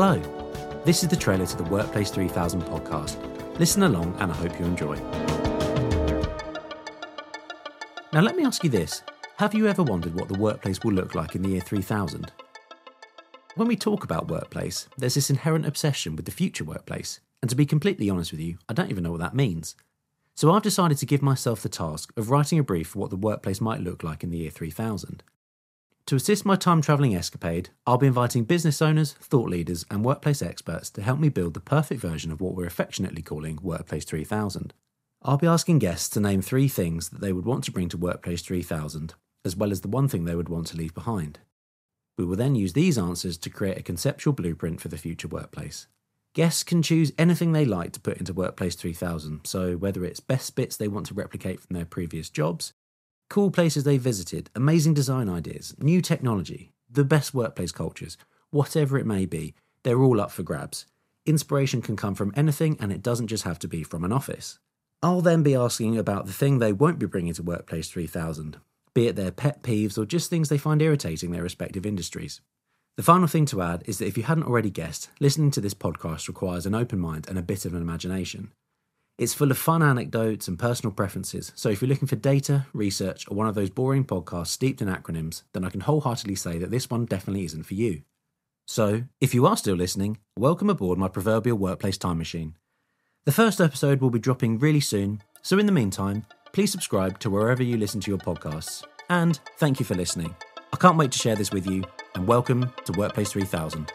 Hello, this is the trailer to the Workplace 3000 podcast. Listen along and I hope you enjoy. Now, let me ask you this Have you ever wondered what the workplace will look like in the year 3000? When we talk about workplace, there's this inherent obsession with the future workplace, and to be completely honest with you, I don't even know what that means. So I've decided to give myself the task of writing a brief for what the workplace might look like in the year 3000. To assist my time travelling escapade, I'll be inviting business owners, thought leaders, and workplace experts to help me build the perfect version of what we're affectionately calling Workplace 3000. I'll be asking guests to name three things that they would want to bring to Workplace 3000, as well as the one thing they would want to leave behind. We will then use these answers to create a conceptual blueprint for the future workplace. Guests can choose anything they like to put into Workplace 3000, so whether it's best bits they want to replicate from their previous jobs, cool places they visited, amazing design ideas, new technology, the best workplace cultures, whatever it may be, they're all up for grabs. Inspiration can come from anything and it doesn't just have to be from an office. I'll then be asking about the thing they won't be bringing to Workplace 3000, be it their pet peeves or just things they find irritating their respective industries. The final thing to add is that if you hadn't already guessed, listening to this podcast requires an open mind and a bit of an imagination. It's full of fun anecdotes and personal preferences, so if you're looking for data, research, or one of those boring podcasts steeped in acronyms, then I can wholeheartedly say that this one definitely isn't for you. So, if you are still listening, welcome aboard my proverbial workplace time machine. The first episode will be dropping really soon, so in the meantime, please subscribe to wherever you listen to your podcasts. And thank you for listening. I can't wait to share this with you, and welcome to Workplace 3000.